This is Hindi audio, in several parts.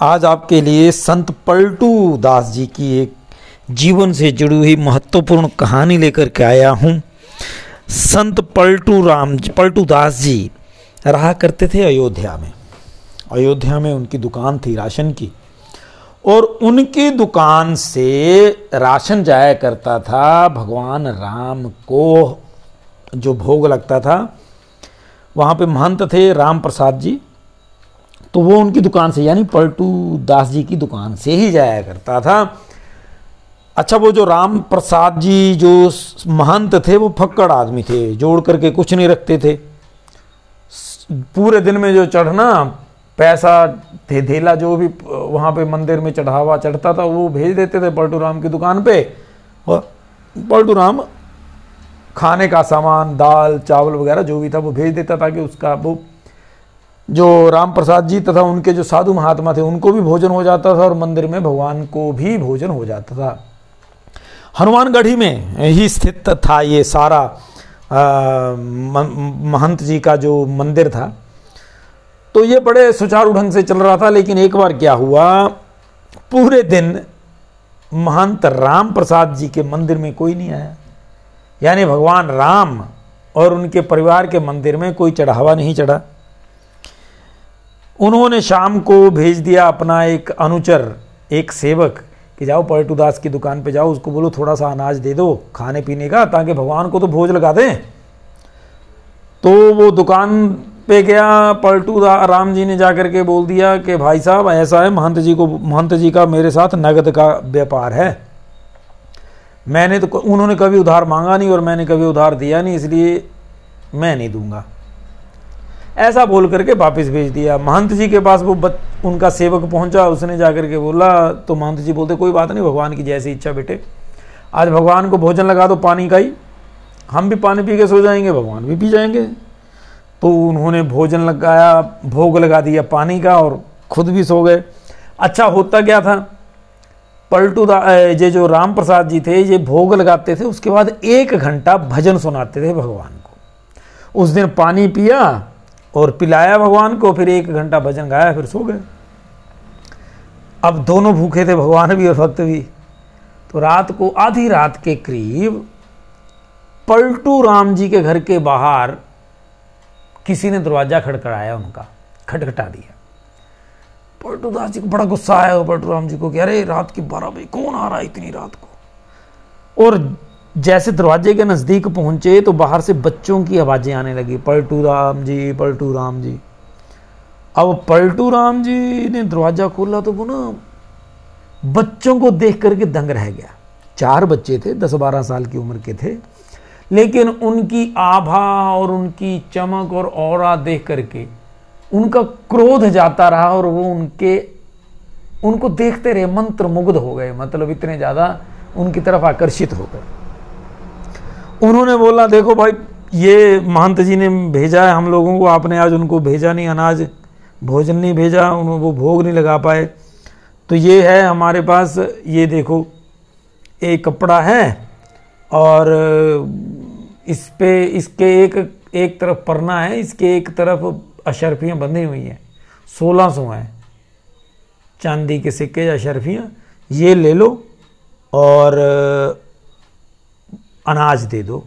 आज आपके लिए संत पलटू दास जी की एक जीवन से जुड़ी हुई महत्वपूर्ण कहानी लेकर के आया हूँ। संत पलटू राम पलटू दास जी रहा करते थे अयोध्या में। अयोध्या में उनकी दुकान थी राशन की। और उनकी दुकान से राशन जाया करता था, भगवान राम को जो भोग लगता था, वहाँ पे महंत थे राम प्रसाद जी। तो वो उनकी दुकान से, यानी पलटू दास जी की दुकान से ही जाया करता था। अच्छा वो जो राम प्रसाद जी जो महंत थे, वो फक्कड़ आदमी थे, जोड़ करके कुछ नहीं रखते थे। पूरे दिन में जो चढ़ना, पैसा, थे धेला जो भी, वहाँ पे मंदिर में चढ़ावा चढ़ता था, वो भेज देते थे पलटू राम की दुकान पे। और पलटू राम खाने का सामान, दाल, चावल वगैरह जो भी था, वो भेज देता था कि उसका, वो जो राम प्रसाद जी तथा उनके जो साधु महात्मा थे, उनको भी भोजन हो जाता था और मंदिर में भगवान को भी भोजन हो जाता था। हनुमानगढ़ी में ही स्थित था ये सारा महंत जी का जो मंदिर था। तो ये बड़े सुचारू ढंग से चल रहा था, लेकिन एक बार क्या हुआ, पूरे दिन महंत राम प्रसाद जी के मंदिर में कोई नहीं आया। यानी भगवान राम और उनके परिवार के मंदिर में कोई चढ़ावा नहीं चढ़ा। उन्होंने शाम को भेज दिया अपना एक अनुचर, एक सेवक, कि जाओ पलटू दास की दुकान पे जाओ, उसको बोलो थोड़ा सा अनाज दे दो खाने पीने का, ताकि भगवान को तो भोज लगा दें। तो वो दुकान पे गया, पलटू राम जी ने जाकर के बोल दिया कि भाई साहब, ऐसा है, महंत जी को, महंत जी का मेरे साथ नगद का व्यापार है। मैंने तो उन्होंने कभी उधार मांगा नहीं और मैंने कभी उधार दिया नहीं, इसलिए मैं नहीं दूँगा। ऐसा बोल करके वापस भेज दिया। महंत जी के पास वो बत, उनका सेवक पहुँचा उसने जाकर के बोला तो महंत जी बोलते कोई बात नहीं भगवान की जैसी इच्छा बेटे। आज भगवान को भोजन लगा दो पानी का ही। हम भी पानी पी के सो जाएँगे भगवान भी पी जाएँगे। तो उन्होंने भोजन लगाया भोग लगा दिया पानी का और खुद भी सो गए। अच्छा होता क्या था? पलटू ये जो राम प्रसाद जी थे ये भोग लगाते थे उसके बाद एक घंटा भजन सुनाते थे भगवान को। उस दिन पानी पिया और पिलाया भगवान को, फिर एक घंटा भजन गाया, फिर सो गए। अब दोनों भूखे थे, भगवान भी और भक्त भी। तो रात को, आधी रात के करीब, पलटू राम जी के घर के बाहर, किसी ने दरवाज़ा खड़खड़ाया उनका, खटखटा दिया। पलटू दास जी को बड़ा गुस्सा आया पलटू राम जी को कि, अरे, रात की बारह बजे कौन आ रहा है इतनी रात को? और जैसे दरवाजे के नज़दीक पहुँचे तो बाहर से बच्चों की आवाज़ें आने लगी, पलटू राम जी, पलटू राम जी। अब पलटू राम जी ने दरवाज़ा खोला तो वो ना बच्चों को देख करके दंग रह गया। चार बच्चे थे, दस बारह साल की उम्र के थे। लेकिन उनकी आभा और उनकी चमक और और देख करके उनका क्रोध जाता रहा और वो उनके, उनको देखते रहे मंत्र मुग्ध हो गए मतलब इतने ज़्यादा उनकी तरफ़ आकर्षित हो गए। उन्होंने बोला, देखो भाई, ये महंत जी ने भेजा है हम लोगों को, आपने आज उनको भेजा नहीं, अनाज, भोजन नहीं भेजा उन्होंने वो भोग नहीं लगा पाए। तो ये है हमारे पास, ये देखो, एक कपड़ा है और इस पे, इसके एक एक तरफ़ परना है, इसके एक तरफ़ अशरफियाँ बंधी हुई हैं, सोलह सौ हैं। चांदी के सिक्के या अशरफियाँ, ये ले लो और अनाज दे दो,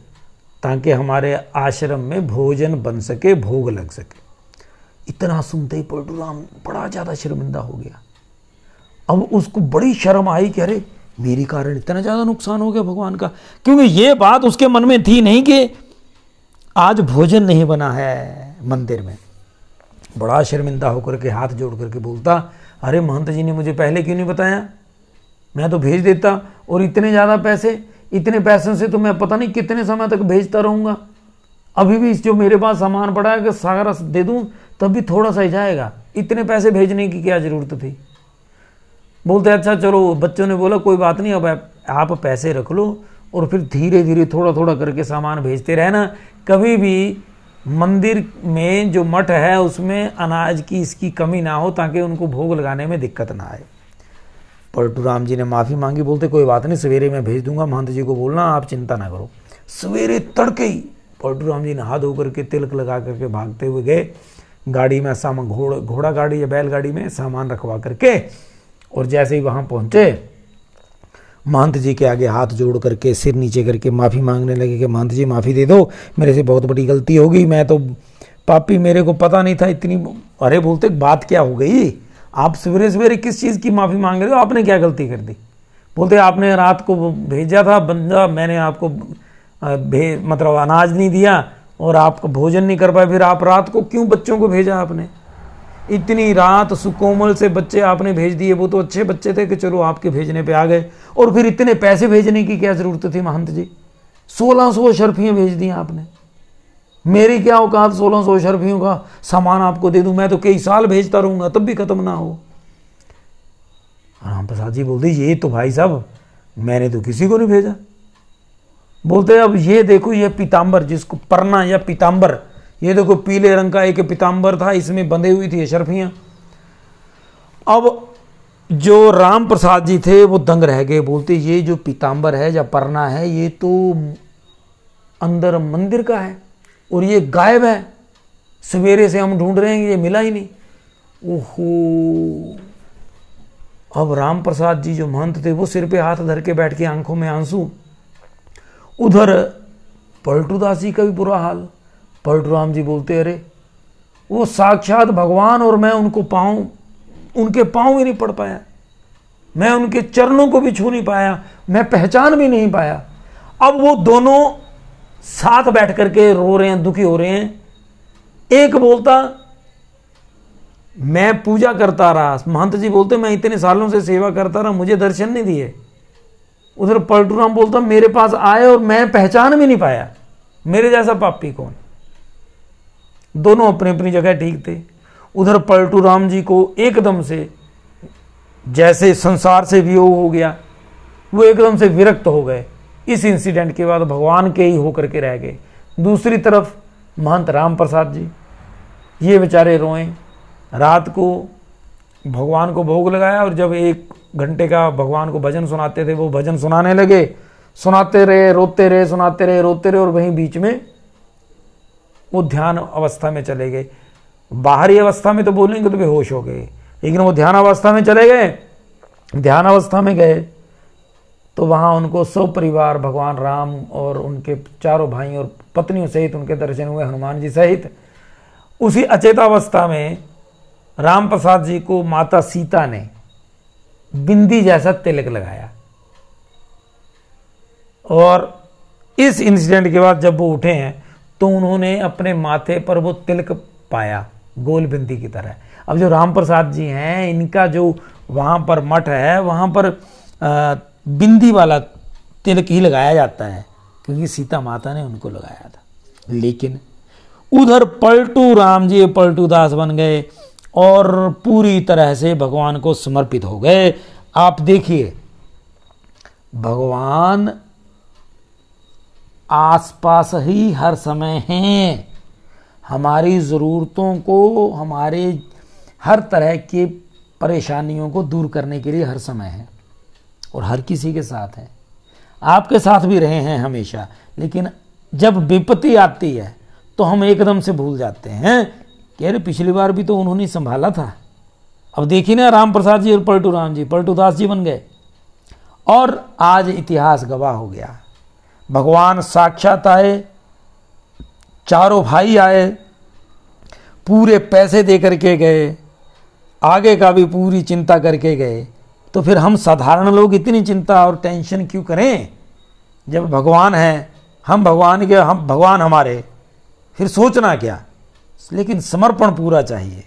ताकि हमारे आश्रम में भोजन बन सके, भोग लग सके। इतना सुनते ही पलटूराम बड़ा ज़्यादा शर्मिंदा हो गया। अब उसको बड़ी शर्म आई कि अरे, मेरे कारण इतना ज़्यादा नुकसान हो गया भगवान का। क्योंकि ये बात उसके मन में थी नहीं कि आज भोजन नहीं बना है मंदिर में। बड़ा शर्मिंदा होकर के हाथ जोड़ करके बोलता, अरे महंत जी ने मुझे पहले क्यों नहीं बताया? मैं तो भेज देता और इतने ज़्यादा पैसे इतने पैसों से तो मैं पता नहीं कितने समय तक भेजता रहूँगा। अभी भी जो मेरे पास सामान पड़ा है कि सारा दे दूँ, तब भी थोड़ा सा ही जाएगा। इतने पैसे भेजने की क्या ज़रूरत थी? बोलते अच्छा चलो, बच्चों ने बोला, कोई बात नहीं, अब आप पैसे रख लो और फिर धीरे धीरे थोड़ा थोड़ा करके सामान भेजते रहना। कभी भी मंदिर में जो मठ है, उसमें अनाज की इसकी कमी ना हो, ताकि उनको भोग लगाने में दिक्कत ना आए। पलटू राम जी ने माफ़ी मांगी, बोलते, कोई बात नहीं, सवेरे मैं भेज दूँगा, महंत जी को बोलना, आप चिंता ना करो। सवेरे तड़के ही पलटू राम जी नहा धो करके तिलक लगा करके भागते हुए गए। गाड़ी में सामान, घोड़ा घोड़ा गाड़ी या बैलगाड़ी में सामान रखवा करके और जैसे ही वहाँ पहुँचे, महंत जी के आगे हाथ जोड़ करके, सिर नीचे करके माफ़ी मांगने लगे कि, महंत जी, माफ़ी दे दो, मेरे से बहुत बड़ी गलती हो गई मैं तो पापी मेरे को पता नहीं था इतनी, अरे बोलते, बात क्या हो गई? आप सवेरे सवेरे किस चीज़ की माफ़ी मांग रहे हो? आपने क्या गलती कर दी? बोलते, आपने रात को भेजा था, बंदा, मैंने आपको भे मतलब अनाज नहीं दिया और आप भोजन नहीं कर पाए, फिर आप रात को क्यों बच्चों को भेजा आपने? इतनी रात सुकोमल से बच्चे आपने भेज दिए, वो तो अच्छे बच्चे थे कि चलो आपके भेजने पे आ गए। और फिर इतने पैसे भेजने की क्या ज़रूरत थी महंत जी? सोलह सौ शर्फियाँ भेज दी आपने। मेरी क्या औकात सोलह सौ शर्फियों का सामान आपको दे दूँ? मैं तो कई साल भेजता रहूँगा, तब भी खत्म ना हो। राम प्रसाद जी बोलते, ये तो भाई साहब, मैंने तो किसी को नहीं भेजा। बोलते, अब ये देखो, ये पीताम्बर जिसको परना या पीताम्बर ये देखो, पीले रंग का एक पीताम्बर था, इसमें बंधे हुई थी शर्फियाँ। अब जो राम प्रसाद जी थे, वो दंग रह गए। बोलते, ये जो पीताम्बर है या परना है, ये तो अंदर मंदिर का है। और ये गायब है। सवेरे से हम ढूंढ रहे हैं ये मिला ही नहीं। ओहो। अब राम प्रसाद जी जो महंत थे, वो सिर पे हाथ धर के बैठ के आँखों में आँसू। उधर पलटूदास जी का भी बुरा हाल। पलटू राम जी बोलते, अरे, वो साक्षात भगवान और मैं उनको पाऊँ, उनके पाँव भी नहीं पड़ पाया। मैं उनके चरणों को भी छू नहीं पाया, मैं पहचान भी नहीं पाया। अब वो दोनों साथ बैठ करके रो रहे हैं, दुखी हो रहे हैं। एक बोलता, मैं पूजा करता रहा। महंत जी बोलते, मैं इतने सालों से सेवा करता रहा, मुझे दर्शन नहीं दिए। उधर पलटूराम बोलता, मेरे पास आए और मैं पहचान भी नहीं पाया। मेरे जैसा पापी कौन? दोनों अपनी अपनी जगह ठीक थे। उधर पलटू राम जी को एकदम से, जैसे संसार से वियोग हो गया, वो एकदम से विरक्त हो गए। इस इंसिडेंट के बाद भगवान के ही होकर के रह गए। दूसरी तरफ़ महंत राम प्रसाद जी, ये बेचारे रोए। रात को भगवान को भोग लगाया और जब एक घंटे का भगवान को भजन सुनाते थे, वो भजन सुनाने लगे। सुनाते रहे, रोते रहे, सुनाते रहे, रोते रहे और वहीं बीच में वो ध्यान अवस्था में चले गए। बाहरी अवस्था में तो बोलेंगे तो बेहोश हो गए, लेकिन वो ध्यान अवस्था में चले गए। ध्यान अवस्था में गए। तो वहाँ उनको सब परिवार भगवान राम और उनके चारों भाई और पत्नियों सहित उनके दर्शन हुए हनुमान जी सहित। उसी अचेतावस्था में राम प्रसाद जी को माता सीता ने बिंदी जैसा तिलक लगाया। और इस इंसिडेंट के बाद जब वो उठे हैं तो उन्होंने अपने माथे पर वो तिलक पाया गोल बिंदी की तरह। अब जो राम प्रसाद जी हैं, इनका जो वहाँ पर मठ है, वहाँ पर बिंदी वाला तिलक ही लगाया जाता है, क्योंकि सीता माता ने उनको लगाया था। लेकिन उधर पलटू राम जी, पलटू दास बन गए और पूरी तरह से भगवान को समर्पित हो गए। आप देखिए, भगवान आसपास ही हर समय हैं। हमारी ज़रूरतों को, हमारे हर तरह के परेशानियों को दूर करने के लिए हर समय है। और हर किसी के साथ है। आपके साथ भी रहे हैं हमेशा, लेकिन जब विपत्ति आती है तो हम एकदम से भूल जाते हैं। कि अरे, पिछली बार भी तो उन्होंने संभाला था। अब देखिए ना राम प्रसाद जी और पलटू राम जी, पलटू दास जी बन गए। और आज इतिहास गवाह हो गया। भगवान साक्षात आए, चारों भाई आए, पूरे पैसे दे करके गए, आगे का भी पूरी चिंता करके गए। तो फिर हम साधारण लोग इतनी चिंता और टेंशन क्यों करें? जब भगवान हैं, हम भगवान के, हम, भगवान हमारे, फिर सोचना क्या? लेकिन समर्पण पूरा चाहिए।